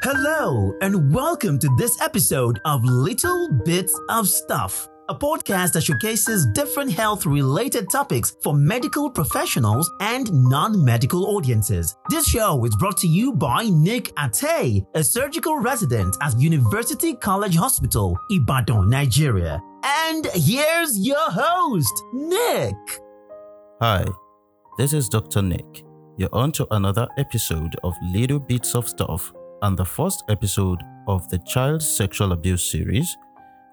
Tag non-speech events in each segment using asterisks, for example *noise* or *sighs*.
Hello, and welcome to this episode of Little Bits of Stuff, a podcast that showcases different health related topics for medical professionals and non medical audiences. This show is brought to you by Nick Ate, a surgical resident at University College Hospital, Ibadan, Nigeria. And here's your host, Nick. Hi, this is Dr. Nick. You're on to another episode of Little Bits of Stuff and the first episode of the Child Sexual Abuse series,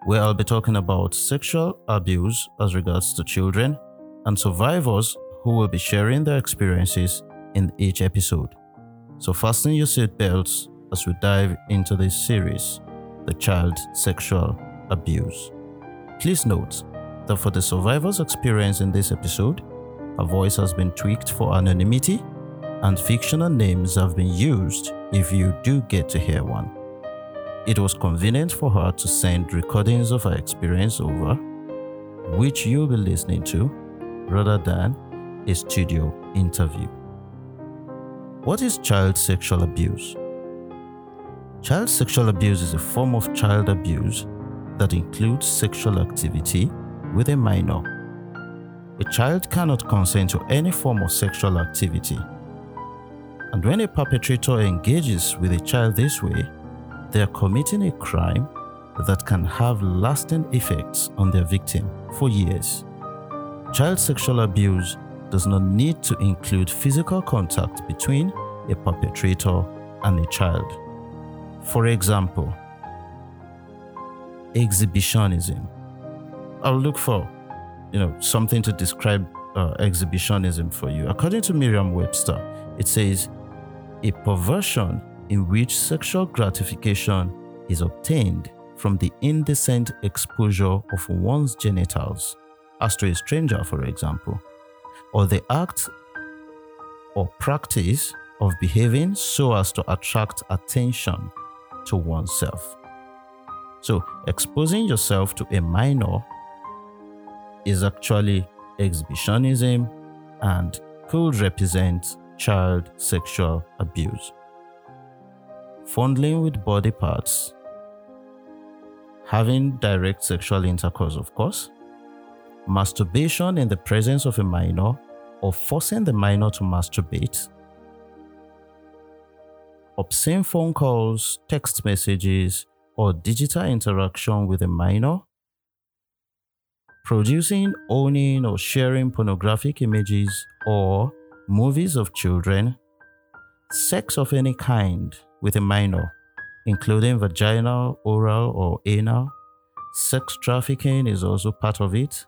where I'll be talking about sexual abuse as regards to children and survivors who will be sharing their experiences in each episode. So, fasten your seatbelts as we dive into this series, The Child Sexual Abuse. Please note that for the survivor's experience in this episode, her voice has been tweaked for anonymity and fictional names have been used if you do get to hear one. It was convenient for her to send recordings of her experience over, which you'll be listening to, rather than a studio interview. What is child sexual abuse? Child sexual abuse is a form of child abuse that includes sexual activity with a minor. A child cannot consent to any form of sexual activity and when a perpetrator engages with a child this way, they are committing a crime that can have lasting effects on their victim for years. Child sexual abuse does not need to include physical contact between a perpetrator and a child. For example, exhibitionism. I'll look for, you know, something to describe uh, exhibitionism for you. According to Merriam-Webster, it says a perversion in which sexual gratification is obtained from the indecent exposure of one's genitals, as to a stranger, for example, or the act or practice of behaving so as to attract attention to oneself. So, exposing yourself to a minor is actually exhibitionism and could represent child sexual abuse. Fondling with body parts, having direct sexual intercourse, of course, masturbation in the presence of a minor or forcing the minor to masturbate, obscene phone calls, text messages, or digital interaction with a minor, producing, owning, or sharing pornographic images or movies of children, sex of any kind with a minor, including vaginal, oral, or anal. Sex trafficking is also part of it.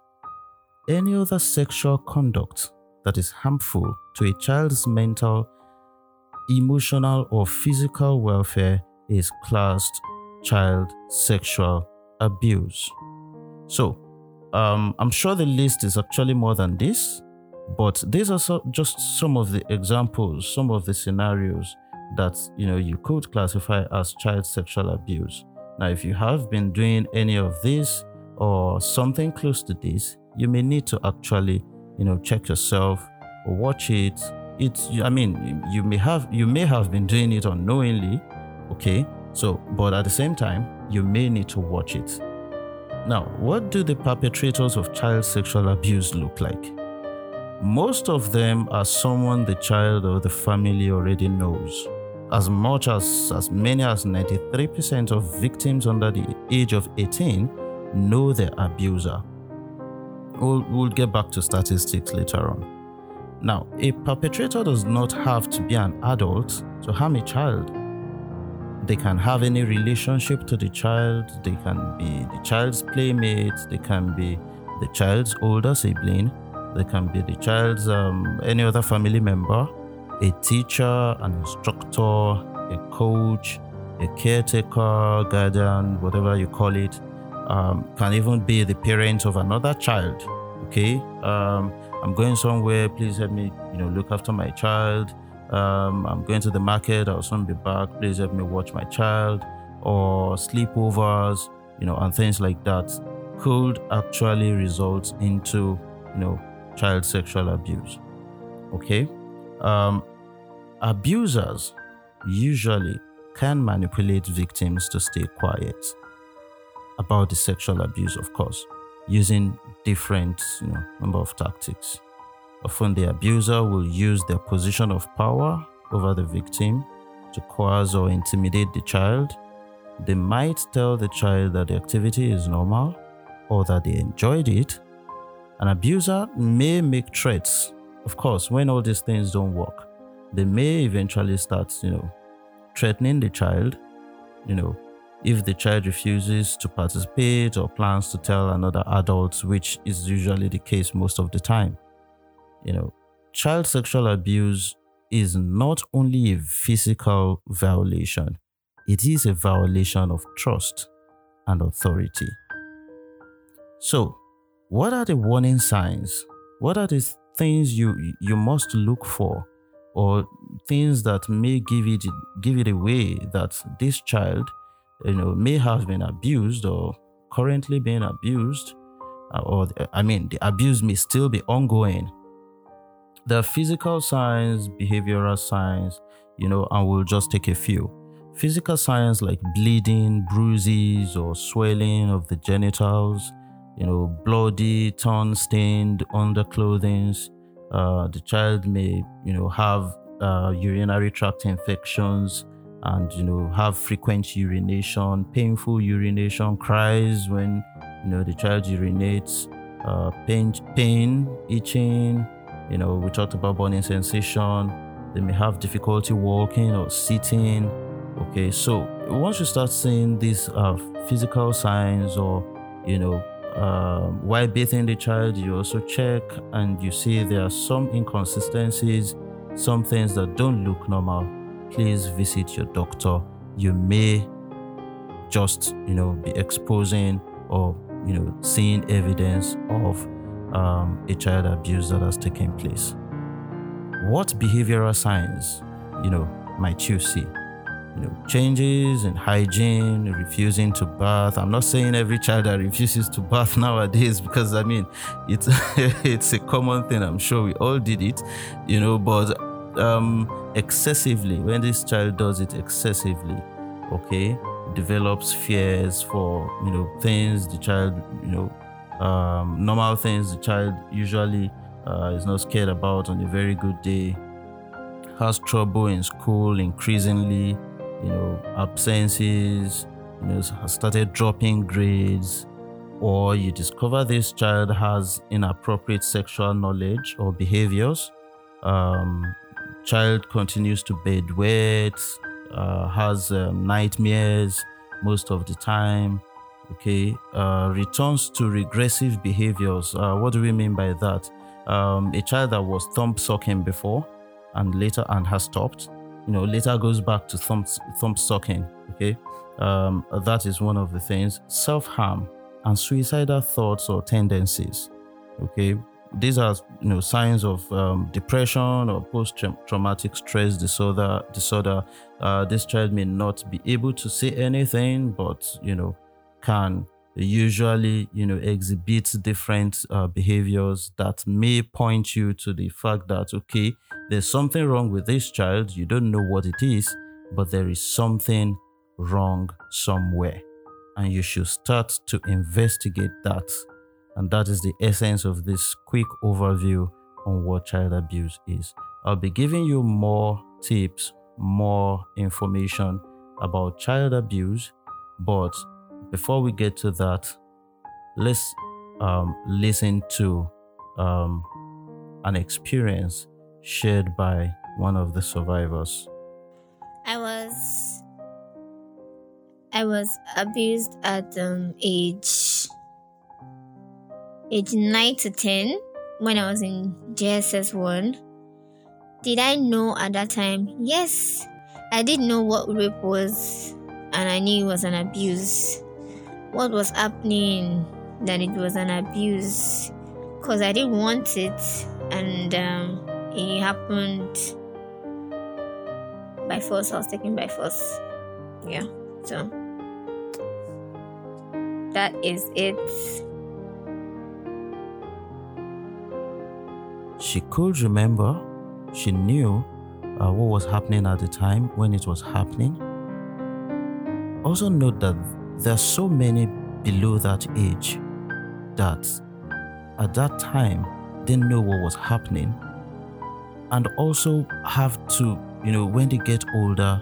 Any other sexual conduct that is harmful to a child's mental, emotional, or physical welfare is classed child sexual abuse. So, um, I'm sure the list is actually more than this, but these are so, just some of the examples, some of the scenarios that you know you could classify as child sexual abuse. Now, if you have been doing any of this or something close to this, you may need to actually, you know, check yourself or watch it. It's, I mean, you may have you may have been doing it unknowingly, okay. So, but at the same time, you may need to watch it. Now, what do the perpetrators of child sexual abuse look like? Most of them are someone the child or the family already knows. As much as as many as 93% of victims under the age of 18 know their abuser. We'll, we'll get back to statistics later on. Now, a perpetrator does not have to be an adult to harm a child. They can have any relationship to the child, they can be the child's playmate, they can be the child's older sibling, they can be the child's um, any other family member, a teacher, an instructor, a coach, a caretaker, guardian, whatever you call it. Um, can even be the parent of another child. Okay, um, I'm going somewhere. Please help me, you know, look after my child. Um, I'm going to the market. I'll soon be back. Please help me watch my child. Or sleepovers, you know, and things like that could actually result into, you know, child sexual abuse. Okay? Um, abusers usually can manipulate victims to stay quiet about the sexual abuse, of course, using different you know, number of tactics. Often the abuser will use their position of power over the victim to coerce or intimidate the child. They might tell the child that the activity is normal or that they enjoyed it. An abuser may make threats. Of course, when all these things don't work, they may eventually start, you know, threatening the child, you know, if the child refuses to participate or plans to tell another adult, which is usually the case most of the time. You know, child sexual abuse is not only a physical violation, it is a violation of trust and authority. So, what are the warning signs? What are the things you you must look for or things that may give it give it away that this child you know may have been abused or currently being abused? Uh, or i mean the abuse may still be ongoing. The physical signs behavioral signs you know and we'll just take a few. Physical signs like bleeding bruises or swelling of the genitals you know bloody torn stained underclothing uh, the child may you know have uh, urinary tract infections and you know have frequent urination painful urination cries when you know the child urinates uh, pain pain itching you know we talked about burning sensation. They may have difficulty walking or sitting. Okay so once you start seeing these uh, physical signs or you know uh, while bathing the child you also check and you see there are some inconsistencies some things that don't look normal please visit your doctor. You may just, you know, be exposing or, you know, seeing evidence of um, a child abuse that has taken place. What behavioral signs, you know, might you see? You know, changes in hygiene, refusing to bath. I'm not saying every child that refuses to bath *laughs* nowadays because I mean, it's *laughs* it's a common thing. I'm sure we all did it, you know, but um, excessively, when this child does it excessively, okay, develops fears for you know things the child you know um, normal things the child usually uh, is not scared about on a very good day has trouble in school increasingly you know absences you know started dropping grades or you discover this child has inappropriate sexual knowledge or behaviors um, child continues to bedwet, uh, has um, nightmares most of the time, okay, uh, returns to regressive behaviors. Uh, what do we mean by that? Um, a child that was thumb sucking before and later and has stopped, you know, later goes back to thumb, thumb sucking, okay? Um, that is one of the things. Self harm and suicidal thoughts or tendencies, okay? these are you know signs of um, depression or post-traumatic stress disorder disorder uh, this child may not be able to say anything but you know can usually you know exhibit different uh, behaviors that may point you to the fact that okay there's something wrong with this child you don't know what it is but there is something wrong somewhere and you should start to investigate that and that is the essence of this quick overview on what child abuse is. I'll be giving you more tips, more information about child abuse. But before we get to that, let's um, listen to um, an experience shared by one of the survivors. I was I was abused at um, age age 9 to 10 when I was in JSS 1. Did I know at that time? Yes, I did know what rape was and I knew it was an abuse. What was happening that it was an abuse because I didn't want it and um, it happened by force. I was taken by force. Yeah, so that is it. She could remember, she knew uh, what was happening at the time when it was happening. also note that there are so many below that age that at that time didn't know what was happening and also have to, you know, when they get older,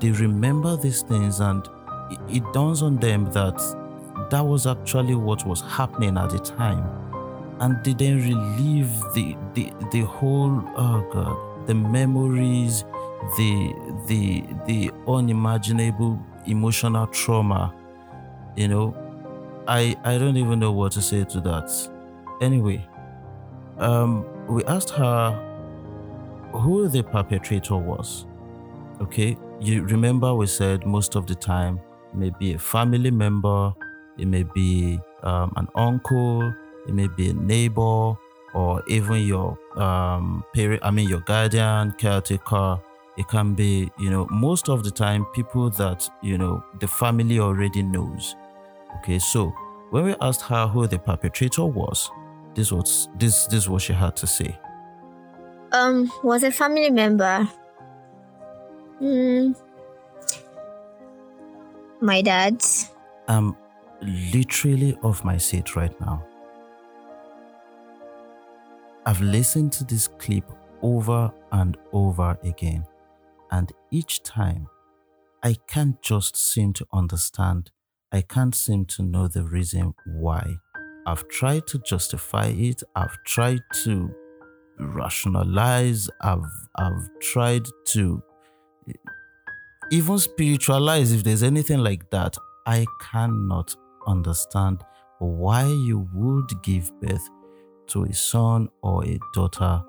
they remember these things and it, dawns on them that that was actually what was happening at the time. And they then relive the the, the whole oh god, the memories, the the the unimaginable emotional trauma. You know, I I don't even know what to say to that. Anyway, um, we asked her who the perpetrator was. Okay, you remember we said most of the time maybe a family member, it may be um, an uncle, it may be a neighbor, or even your um, parent. I mean your guardian, caretaker. It can be, you know, most of the time people that you know the family already knows. Okay, so when we asked her who the perpetrator was, this was this this is what she had to say. Um, was a family member. Hmm. My dad. I'm literally off my seat right now. I've listened to this clip over and over again, and each time I can't just seem to understand, I can't seem to know the reason why. I've tried to justify it, I've tried to rationalize, I've, I've tried to even spiritualize if there's anything like that. I cannot understand why you would give birth to a son or a daughter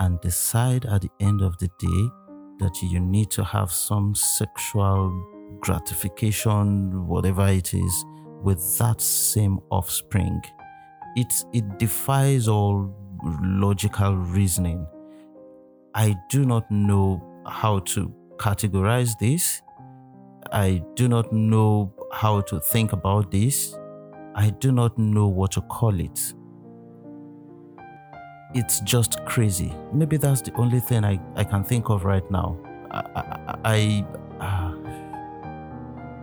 and decide at the end of the day that you need to have some sexual gratification, whatever it is, with that same offspring. It, it defies all logical reasoning. I do not know how to categorize this. I do not know how to think about this. I do not know what to call it. It's just crazy. Maybe that's the only thing I, I can think of right now. I, I, uh,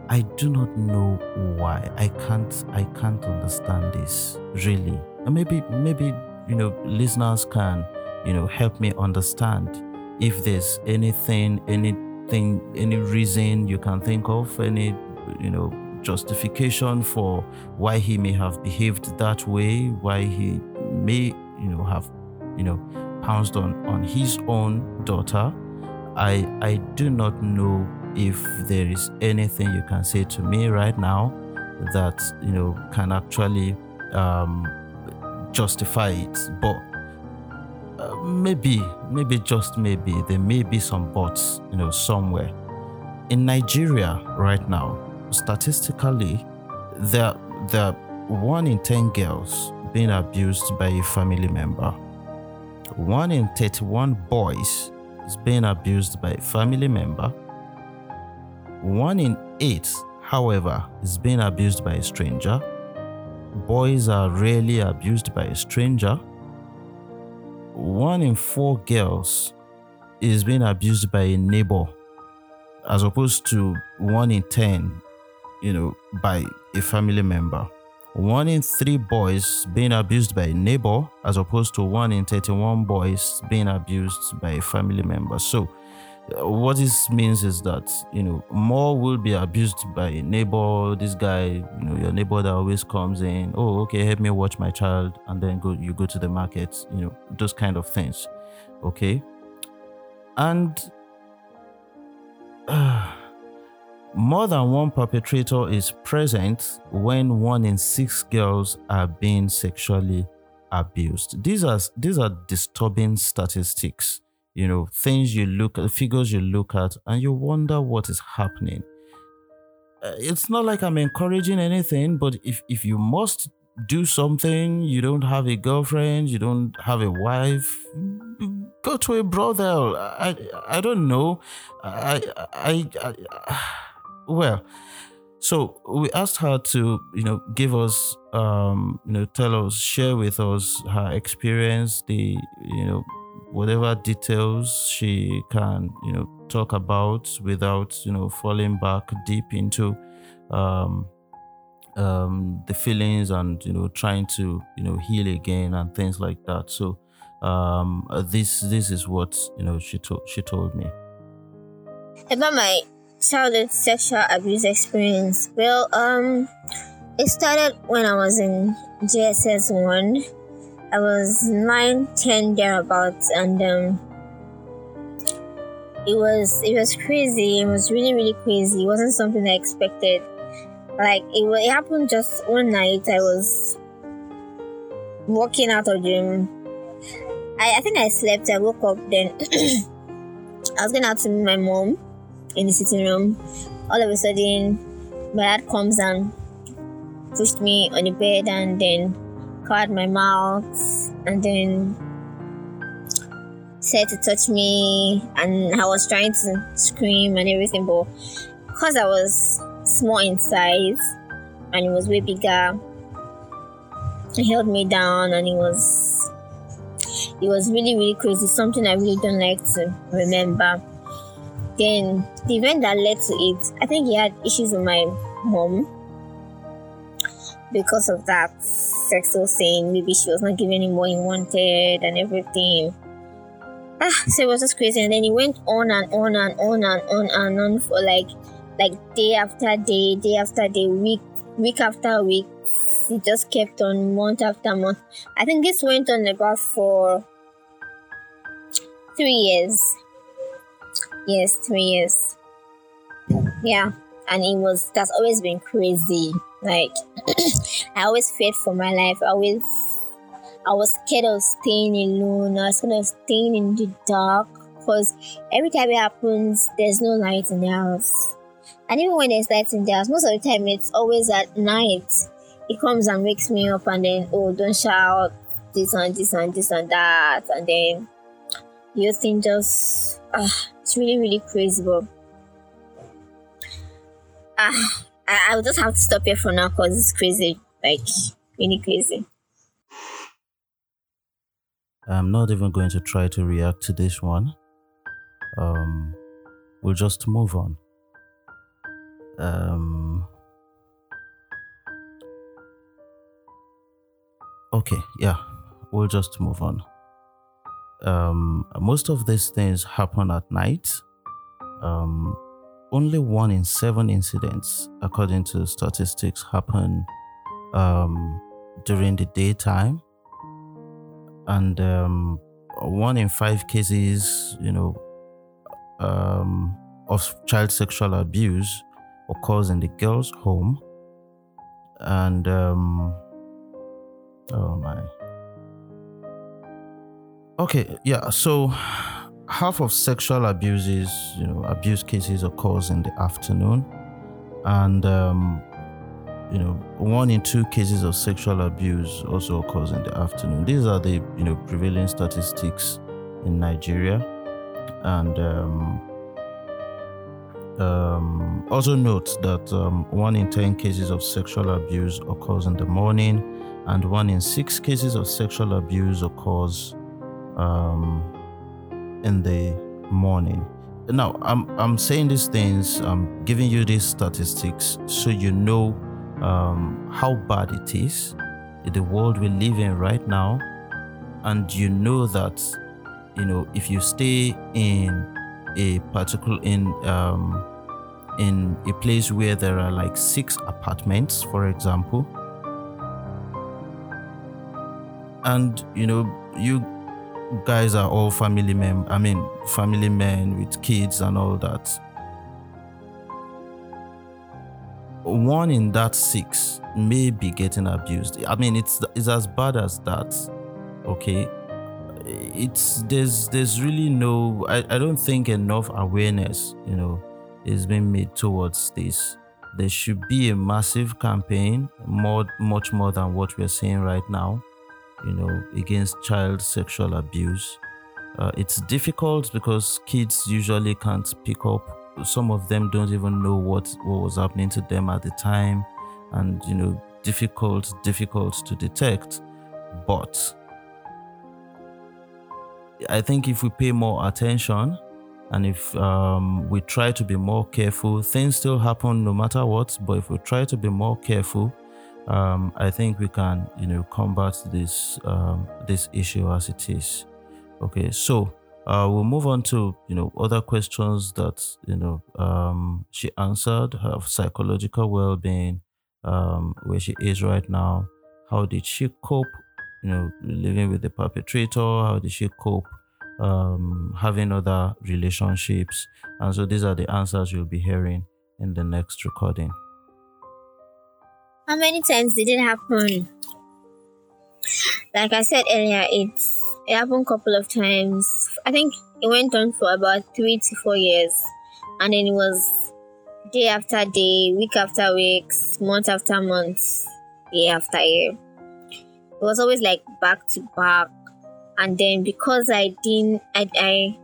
I do not know why. I can't I can't understand this really. Maybe maybe you know listeners can you know help me understand if there's anything anything any reason you can think of any you know justification for why he may have behaved that way why he may you know have you know pounced on on his own daughter. I i do not know if there is anything you can say to me right now that you know can actually um justify it but uh, maybe maybe just maybe there may be some bots you know somewhere. In nigeria right now statistically there there are one in 10 girls being abused by a family member. One in 31 boys is being abused by a family member. One in eight however is being abused by a stranger boys are rarely abused by a stranger. One in four girls is being abused by a neighbor, as opposed to one in 10, you know, by a family member. One in three boys being abused by a neighbor, as opposed to one in 31 boys being abused by a family member. So, what this means is that you know more will be abused by a neighbor. This guy you know your neighbor that always comes in oh okay help me watch my child and then go you go to the market you know those kind of things okay? And uh, *sighs* more than one perpetrator is present when one in six girls are being sexually abused. These are these are disturbing statistics you know, things you look at, figures you look at, and you wonder what is happening. Uh, it's not like I'm encouraging anything, but if, if you must do something, you don't have a girlfriend, you don't have a wife, go to a brothel. I, I don't know. I, I, I, I *sighs* well, so we asked her to, you know, give us, um, you know, tell us, share with us her experience, the, you know, whatever details she can, you know, talk about without, you know, falling back deep into um, um, the feelings and you know trying to you know heal again and things like that. So um, this this is what you know she told she told me about my childhood sexual abuse experience. Well, um, it started when I was in JSS one. I was nine, ten thereabouts, and um, it was it was crazy. It was really really crazy. It wasn't something I expected. Like it, it happened just one night. I was walking out of room. I, I think I slept. I woke up. Then *clears throat* I was going out to meet my mom in the sitting room. All of a sudden, my dad comes and pushed me on the bed and then covered my mouth and then said to touch me and I was trying to scream and everything but because I was small in size and it was way bigger. He held me down and it was it was really really crazy, something I really don't like to remember. Then the event that led to it, I think he had issues with my mom because of that sexual thing. Maybe she was not giving him what he wanted and everything. Ah, so it was just crazy. And then he went on and on and on and on and on for like like day after day, day after day, week week after week. It just kept on month after month. I think this went on about for three years. Yes, three years. Yeah, and it was that's always been crazy. Like *clears throat* I always feared for my life. I always I was scared of staying alone. I was scared of staying in the dark because every time it happens, there's no light in the house. And even when there's lights in the house, most of the time it's always at night. It comes and wakes me up and then, oh, don't shout this and this and this and that. And then you think just, uh, it's really, really crazy. But uh, I, I'll just have to stop here for now because it's crazy. Like, really crazy. I'm not even going to try to react to this one. Um, we'll just move on. Um, okay, yeah, we'll just move on. Um, most of these things happen at night. Um, only one in seven incidents, according to statistics, happen um, during the daytime, and um, one in five cases, you know, um, of child sexual abuse occurs in the girls' home, and um, oh my. Okay, yeah. So half of sexual abuses, you know, abuse cases occurs in the afternoon, and um, you know, one in two cases of sexual abuse also occurs in the afternoon. These are the you know prevailing statistics in Nigeria, and um, um, also note that um, one in 10 cases of sexual abuse occurs in the morning, and one in six cases of sexual abuse occurs um, in the morning. Now, I'm, I'm saying these things, I'm giving you these statistics so you know um, how bad it is the world we live in right now, and you know that, you know, if you stay in a particular in um, in a place where there are like six apartments, for example, and you know you guys are all family men. I mean, family men with kids and all that. One in that six may be getting abused. I mean, it's it's as bad as that. Okay, it's there's there's really no I, I don't think enough awareness you know is being made towards this there should be a massive campaign more much more than what we're seeing right now you know against child sexual abuse uh, it's difficult because kids usually can't pick up some of them don't even know what what was happening to them at the time and you know difficult difficult to detect but I think if we pay more attention and if um, we try to be more careful, things still happen no matter what. But if we try to be more careful, um, I think we can, you know, combat this um, this issue as it is. Okay, so uh, we'll move on to you know other questions that you know um, she answered her psychological well-being, um, where she is right now. How did she cope? You know, living with the perpetrator. How did she cope? Um, having other relationships, and so these are the answers you'll be hearing in the next recording. How many times did it happen? Like I said earlier, it's it happened a couple of times. I think it went on for about three to four years, and then it was day after day, week after week, month after month, year after year. It was always like back to back, and then because I didn't, I, I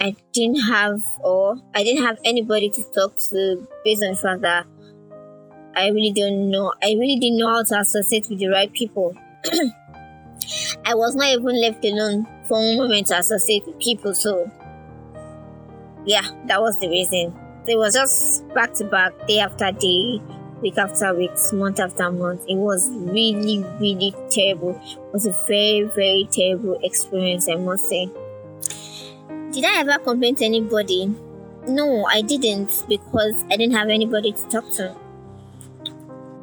I didn't have or I didn't have anybody to talk to based on the fact that I really don't know. I really didn't know how to associate with the right people. *clears throat* I was not even left alone for a moment to associate with people. So, yeah, that was the reason. It was just back to back, day after day, week after week, month after month. It was really, really terrible. It was a very, very terrible experience, I must say. Did I ever complain to anybody? No, I didn't because I didn't have anybody to talk to.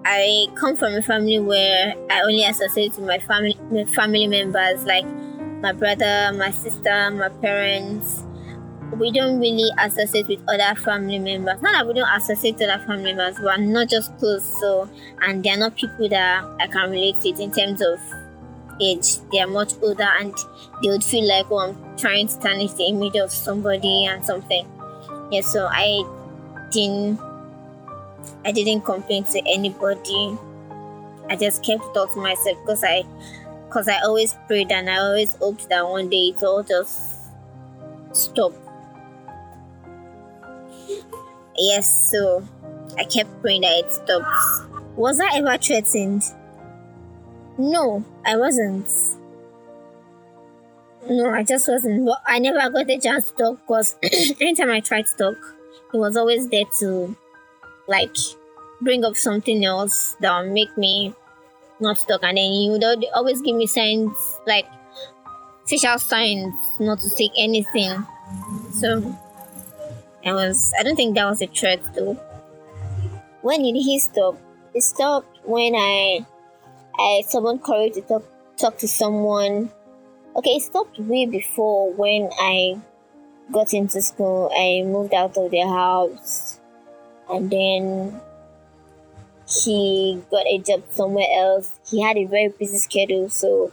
I come from a family where I only associate with my family my family members like my brother, my sister, my parents. We don't really associate with other family members. Not that we don't associate with other family members, but I'm not just close. So, and they are not people that I can relate with in terms of age. They are much older, and they would feel like, oh, I'm trying to tarnish the image of somebody and something. Yeah, so I didn't I didn't complain to anybody. I just kept to talk to myself because I because I always prayed and I always hoped that one day it all just stop. Yes, so I kept praying that it stops. Was I ever threatened? No, I wasn't. No, I just wasn't. But I never got a chance to talk because *clears throat* anytime I tried to talk, he was always there to like bring up something else that will make me not talk and then you would always give me signs like facial signs not to take anything. So I was I don't think that was a threat though. When did he stop? It stopped when I I summoned courage to talk talk to someone. Okay it stopped way before when I got into school. I moved out of the house and then he got a job somewhere else. He had a very busy schedule, so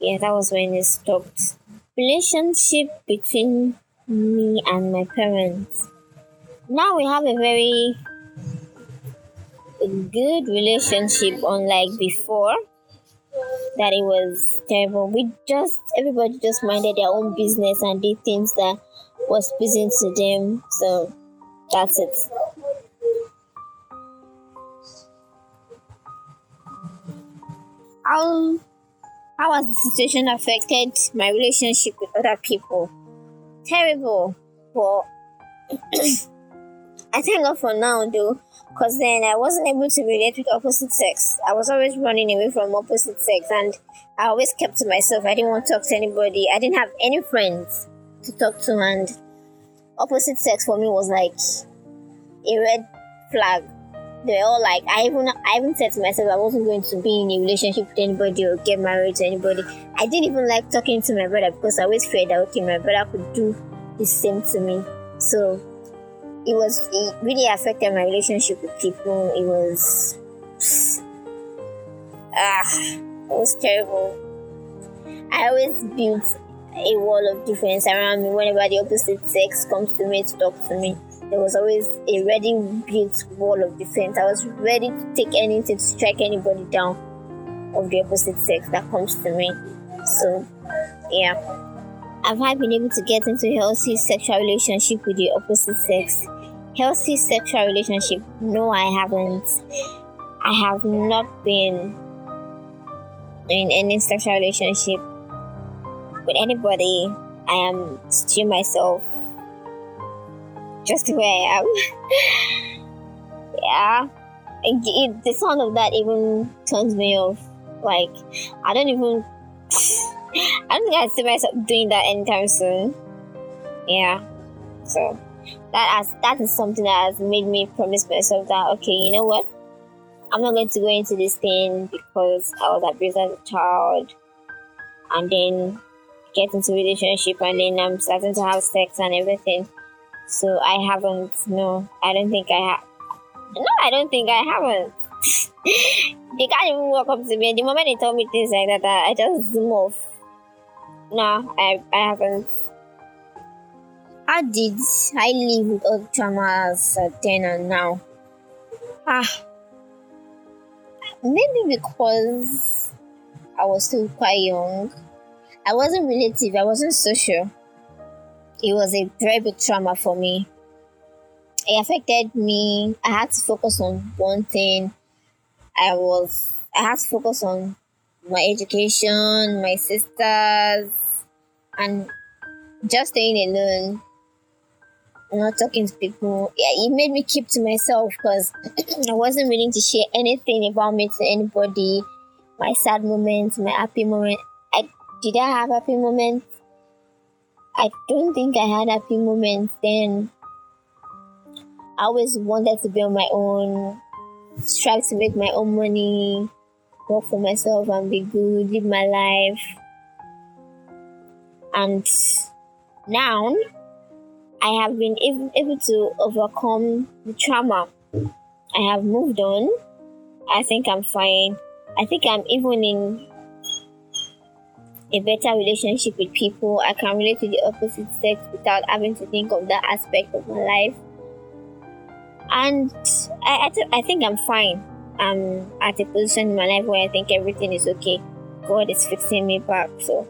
yeah, that was when it stopped. Relationship between me and my parents. Now we have a very good relationship, unlike before. That it was terrible. We just everybody just minded their own business and did things that was pleasing to them. So that's it. How how has the situation affected my relationship with other people? Terrible. But *clears throat* I thank God for now though, because then I wasn't able to relate with opposite sex. I was always running away from opposite sex and I always kept to myself. I didn't want to talk to anybody. I didn't have any friends to talk to and opposite sex for me was like a red flag they were all like, I even I even said to myself I wasn't going to be in a relationship with anybody or get married to anybody. I didn't even like talking to my brother because I always feared that okay, my brother could do the same to me. So it was it really affected my relationship with people. It was ah, it was terrible. I always built a wall of defense around me whenever the opposite sex comes to me to talk to me there was always a ready built wall of defense. I was ready to take anything to strike anybody down of the opposite sex that comes to me. So, yeah. Have I been able to get into a healthy sexual relationship with the opposite sex? Healthy sexual relationship? No, I haven't. I have not been in any sexual relationship with anybody. I am still myself, just way I am. *laughs* yeah, it, it, the sound of that even turns me off. Like, I don't even. *laughs* I don't think I see myself doing that anytime soon. Yeah, so that has that is something that has made me promise myself that okay, you know what, I'm not going to go into this thing because I was abused as a child, and then get into relationship and then I'm starting to have sex and everything. So I haven't. No, I don't think I have. No, I don't think I haven't. *laughs* they can't even walk up to me. The moment they tell me things like that, I just zoom off. No, I, I haven't. How did I live with all traumas then and now? Ah, maybe because I was still quite young. I wasn't relative, I wasn't social. It was a very big trauma for me. It affected me. I had to focus on one thing. I was I had to focus on my education, my sisters, and just staying alone, not talking to people. Yeah, it made me keep to myself because *clears throat* I wasn't willing to share anything about me to anybody. My sad moments, my happy moments. I did I have happy moments? I don't think I had happy moments then. I always wanted to be on my own, strive to make my own money, work for myself and be good, live my life. And now I have been able, to overcome the trauma. I have moved on. I think I'm fine. I think I'm even in a better relationship with people. I can relate to the opposite sex without having to think of that aspect of my life. And I, I, th- I think I'm fine. I'm at a position in my life where I think everything is okay. God is fixing me back. So,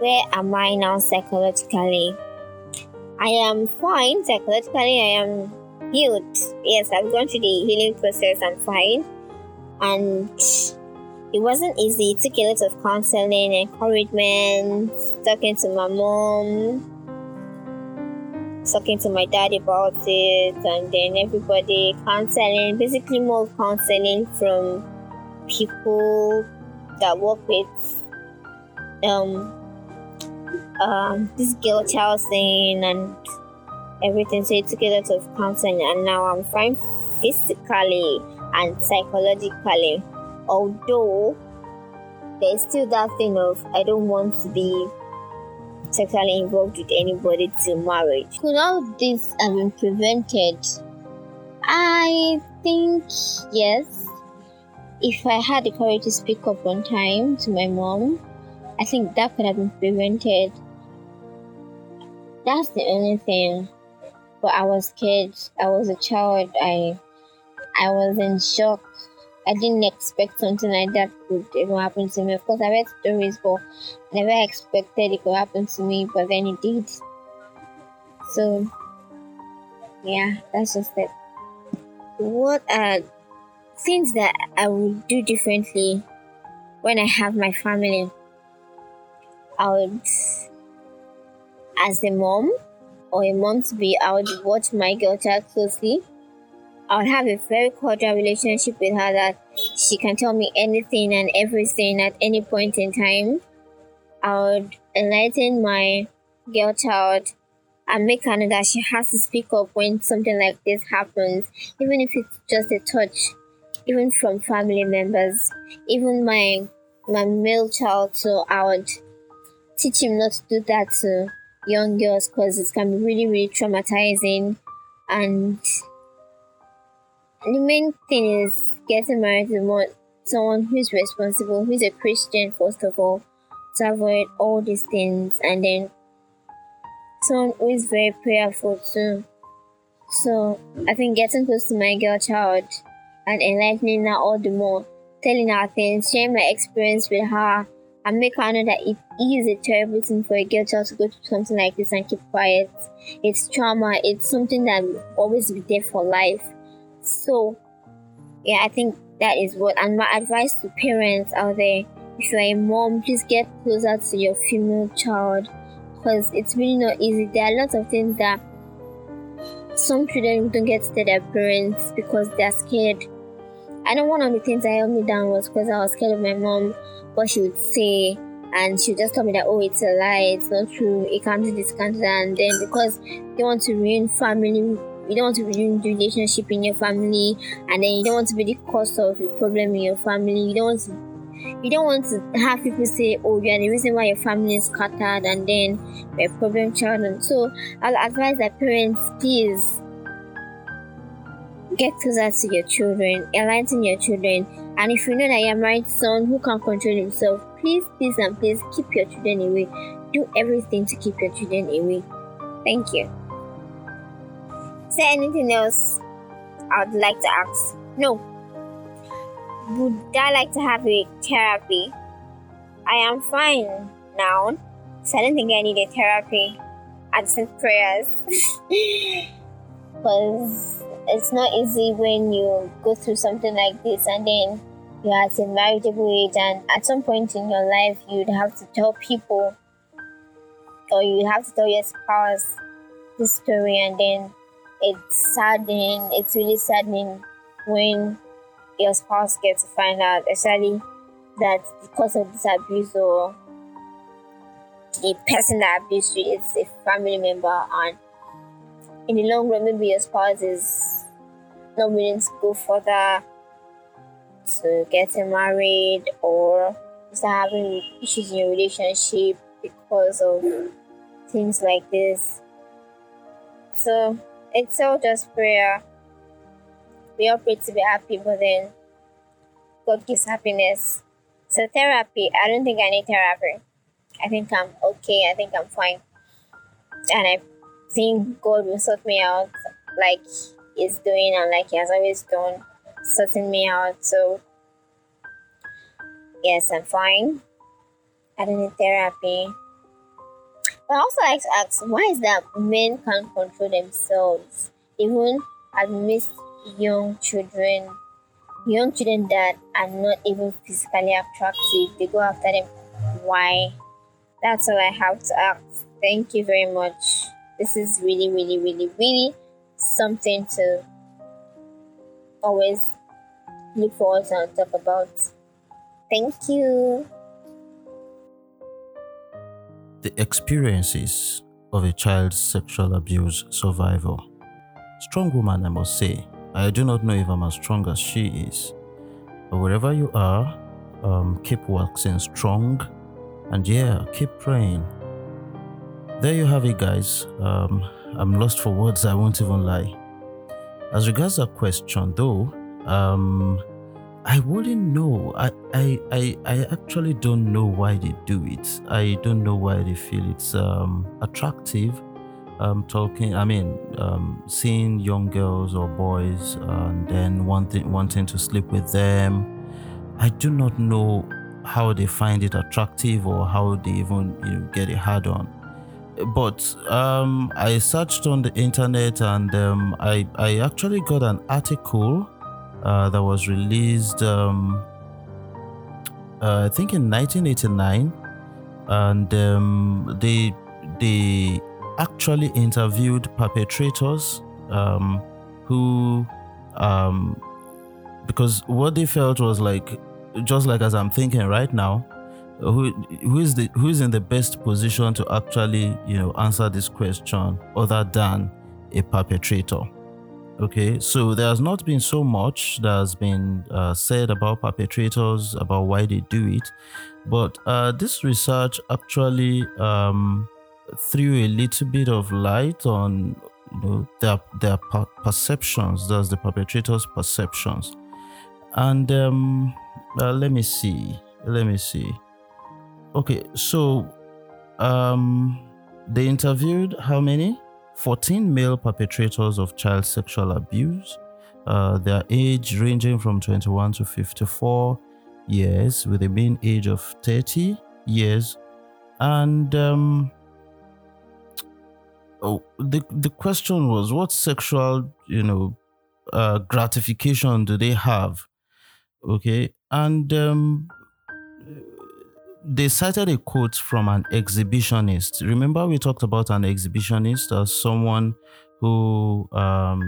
where am I now psychologically? I am fine psychologically. I am healed. Yes, I've gone through the healing process. I'm fine. And it wasn't easy. It took a lot of counseling, encouragement, talking to my mom, talking to my dad about it, and then everybody counseling, basically more counseling from people that work with um um this girl thing and everything. So it took a lot of counseling, and now I'm fine physically and psychologically although there's still that thing of I don't want to be sexually involved with anybody till marriage. Could all this have been prevented? I think yes. If I had the courage to speak up on time to my mom, I think that could have been prevented. That's the only thing. But I was scared. I was a child. I I was in shock I didn't expect something like that could ever happen to me. Of course, I read stories, but never expected it could happen to me, but then it did. So, yeah, that's just it. What are things that I would do differently when I have my family? I would, as a mom or a mom to be, I would watch my girl child closely I would have a very cordial relationship with her that she can tell me anything and everything at any point in time. I would enlighten my girl child and make her know that she has to speak up when something like this happens, even if it's just a touch, even from family members, even my my male child. So I would teach him not to do that to young girls because it can be really, really traumatizing and the main thing is getting married to someone who's responsible, who's a Christian, first of all, to avoid all these things, and then someone who is very prayerful too. So I think getting close to my girl child and enlightening her all the more, telling her things, sharing my experience with her, and make her know that it is a terrible thing for a girl child to go through something like this and keep quiet. It's trauma. It's something that will always be there for life. So, yeah, I think that is what, and my advice to parents out there if you're a mom, please get closer to your female child because it's really not easy. There are lots of things that some children don't get to their parents because they're scared. I know one of the things that held me down was because I was scared of my mom, what she would say, and she would just tell me that, oh, it's a lie, it's not true, it can't do this, can't do that. And then because they want to ruin family, you don't want to ruin the relationship in your family, and then you don't want to be the cause of the problem in your family, you don't want to you don't want to have people say, oh, you are the reason why your family is scattered and then you're a problem child. And so I'll advise that parents, please get closer to your children, enlighten your children. And if you know that you're married someone who can't control himself, please, please, and please keep your children away. Do everything to keep your children away. Thank you. Is there anything else I would like to ask? No, would I like to have a therapy? I am fine now, so I don't think I need a therapy. I need prayers. *laughs* Because it's not easy when you go through something like this and then you're at a marriageable age, and at some point in your life, you'd have to tell people or you have to tell your spouse this story, and then it's saddening, it's really saddening when your spouse gets to find out, especially that because of this abuse or the person that abused you is a family member, and in the long run, maybe your spouse is not willing to go further to getting married or start having issues in your relationship because of things like this. So it's all just prayer we all pray to be happy, but then God gives happiness. So therapy, I don't think I need therapy. I think I'm okay. I think I'm fine. And I think God will sort me out like He's doing and like He has always done, sorting me out. So yes, I'm fine. I don't need therapy. But I also like to ask, why is that men can't control themselves? Even amidst young children, young children that are not even physically attractive, they go after them. Why? That's all I have to ask. Thank you very much. This is really, really, really, really something to always look forward to and talk about. Thank you. The experiences of a child's sexual abuse survivor. Strong woman, I must say. I do not know if I'm as strong as she is. But wherever you are, um, keep waxing strong and yeah, keep praying. There you have it, guys. Um, I'm lost for words, I won't even lie. As regards that question, though, um, I wouldn't know. I, I, I, I actually don't know why they do it. I don't know why they feel it's um, attractive um, talking, I mean, um, seeing young girls or boys and then wanting wanting to sleep with them. I do not know how they find it attractive or how they even you know, get it hard on. But um, I searched on the internet and um, I I actually got an article uh, that was released um, uh, I think in 1989, and um, they they actually interviewed perpetrators um, who, um, because what they felt was like, just like as I'm thinking right now, who who is the who is in the best position to actually you know answer this question other than a perpetrator okay so there has not been so much that has been uh, said about perpetrators about why they do it but uh, this research actually um, threw a little bit of light on you know their their per- perceptions that's the perpetrators perceptions. And um uh, let me see let me see. Okay so um they interviewed how many 14 male perpetrators of child sexual abuse. Uh, their age ranging from 21 to 54 years with a mean age of 30 years. And um, oh, the the question was what sexual you know uh, gratification do they have? Okay and um, they cited a quote from an exhibitionist. Remember, we talked about an exhibitionist as someone who um,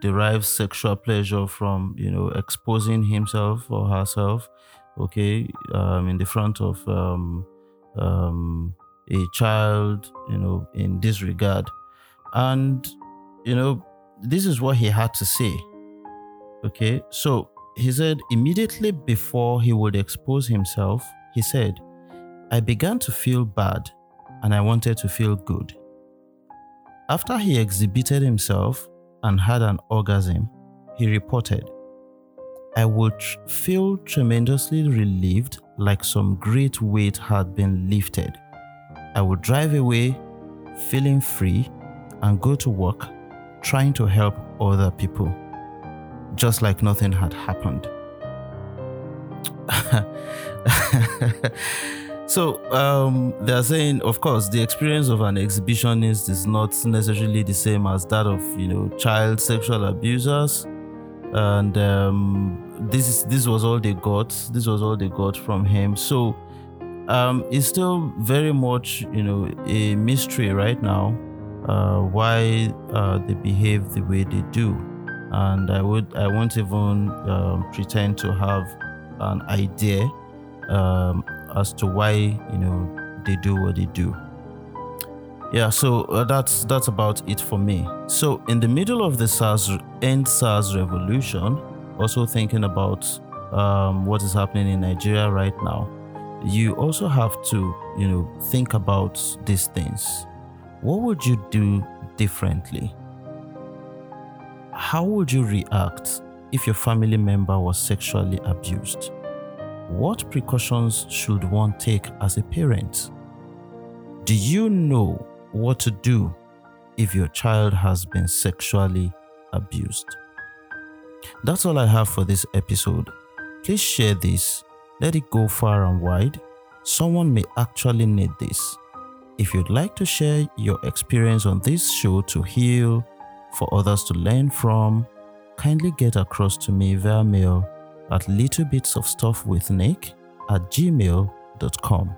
derives sexual pleasure from, you know, exposing himself or herself, okay, um, in the front of um, um, a child, you know, in this regard. And, you know, this is what he had to say. Okay, so he said immediately before he would expose himself, he said, I began to feel bad and I wanted to feel good. After he exhibited himself and had an orgasm, he reported, I would feel tremendously relieved like some great weight had been lifted. I would drive away feeling free and go to work trying to help other people, just like nothing had happened. *laughs* so um, they're saying, of course, the experience of an exhibitionist is not necessarily the same as that of you know child sexual abusers, and um, this is this was all they got. This was all they got from him. So um, it's still very much you know a mystery right now uh, why uh, they behave the way they do, and I would I won't even um, pretend to have an idea um, as to why you know they do what they do. Yeah, so uh, that's that's about it for me. So in the middle of the SARS end SARS revolution, also thinking about um, what is happening in Nigeria right now, you also have to you know think about these things. What would you do differently? How would you react if your family member was sexually abused? What precautions should one take as a parent? Do you know what to do if your child has been sexually abused? That's all I have for this episode. Please share this, let it go far and wide. Someone may actually need this. If you'd like to share your experience on this show to heal, for others to learn from, kindly get across to me via mail at littlebitsofstuffwithnick at gmail.com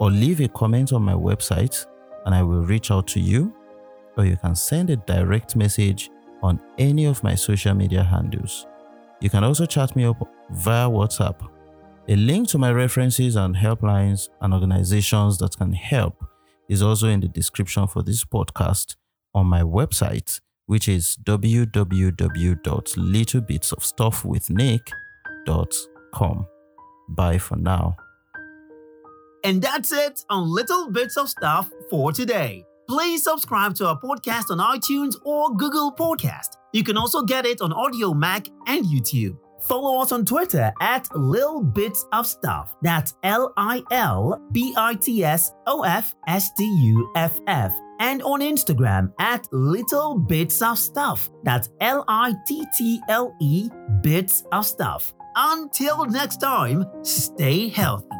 or leave a comment on my website and I will reach out to you or you can send a direct message on any of my social media handles. You can also chat me up via WhatsApp. A link to my references and helplines and organizations that can help is also in the description for this podcast on my website, which is www.littlebitsofstuffwithnick.com. Bye for now. And that's it on Little Bits of Stuff for today. Please subscribe to our podcast on iTunes or Google Podcast. You can also get it on Audiomack and YouTube. Follow us on Twitter at Lil Bits of Stuff. That's L I L B I T S O F S T U F F. And on Instagram at Little Bits of Stuff. That's L I T T L E Bits of Stuff. Until next time, stay healthy.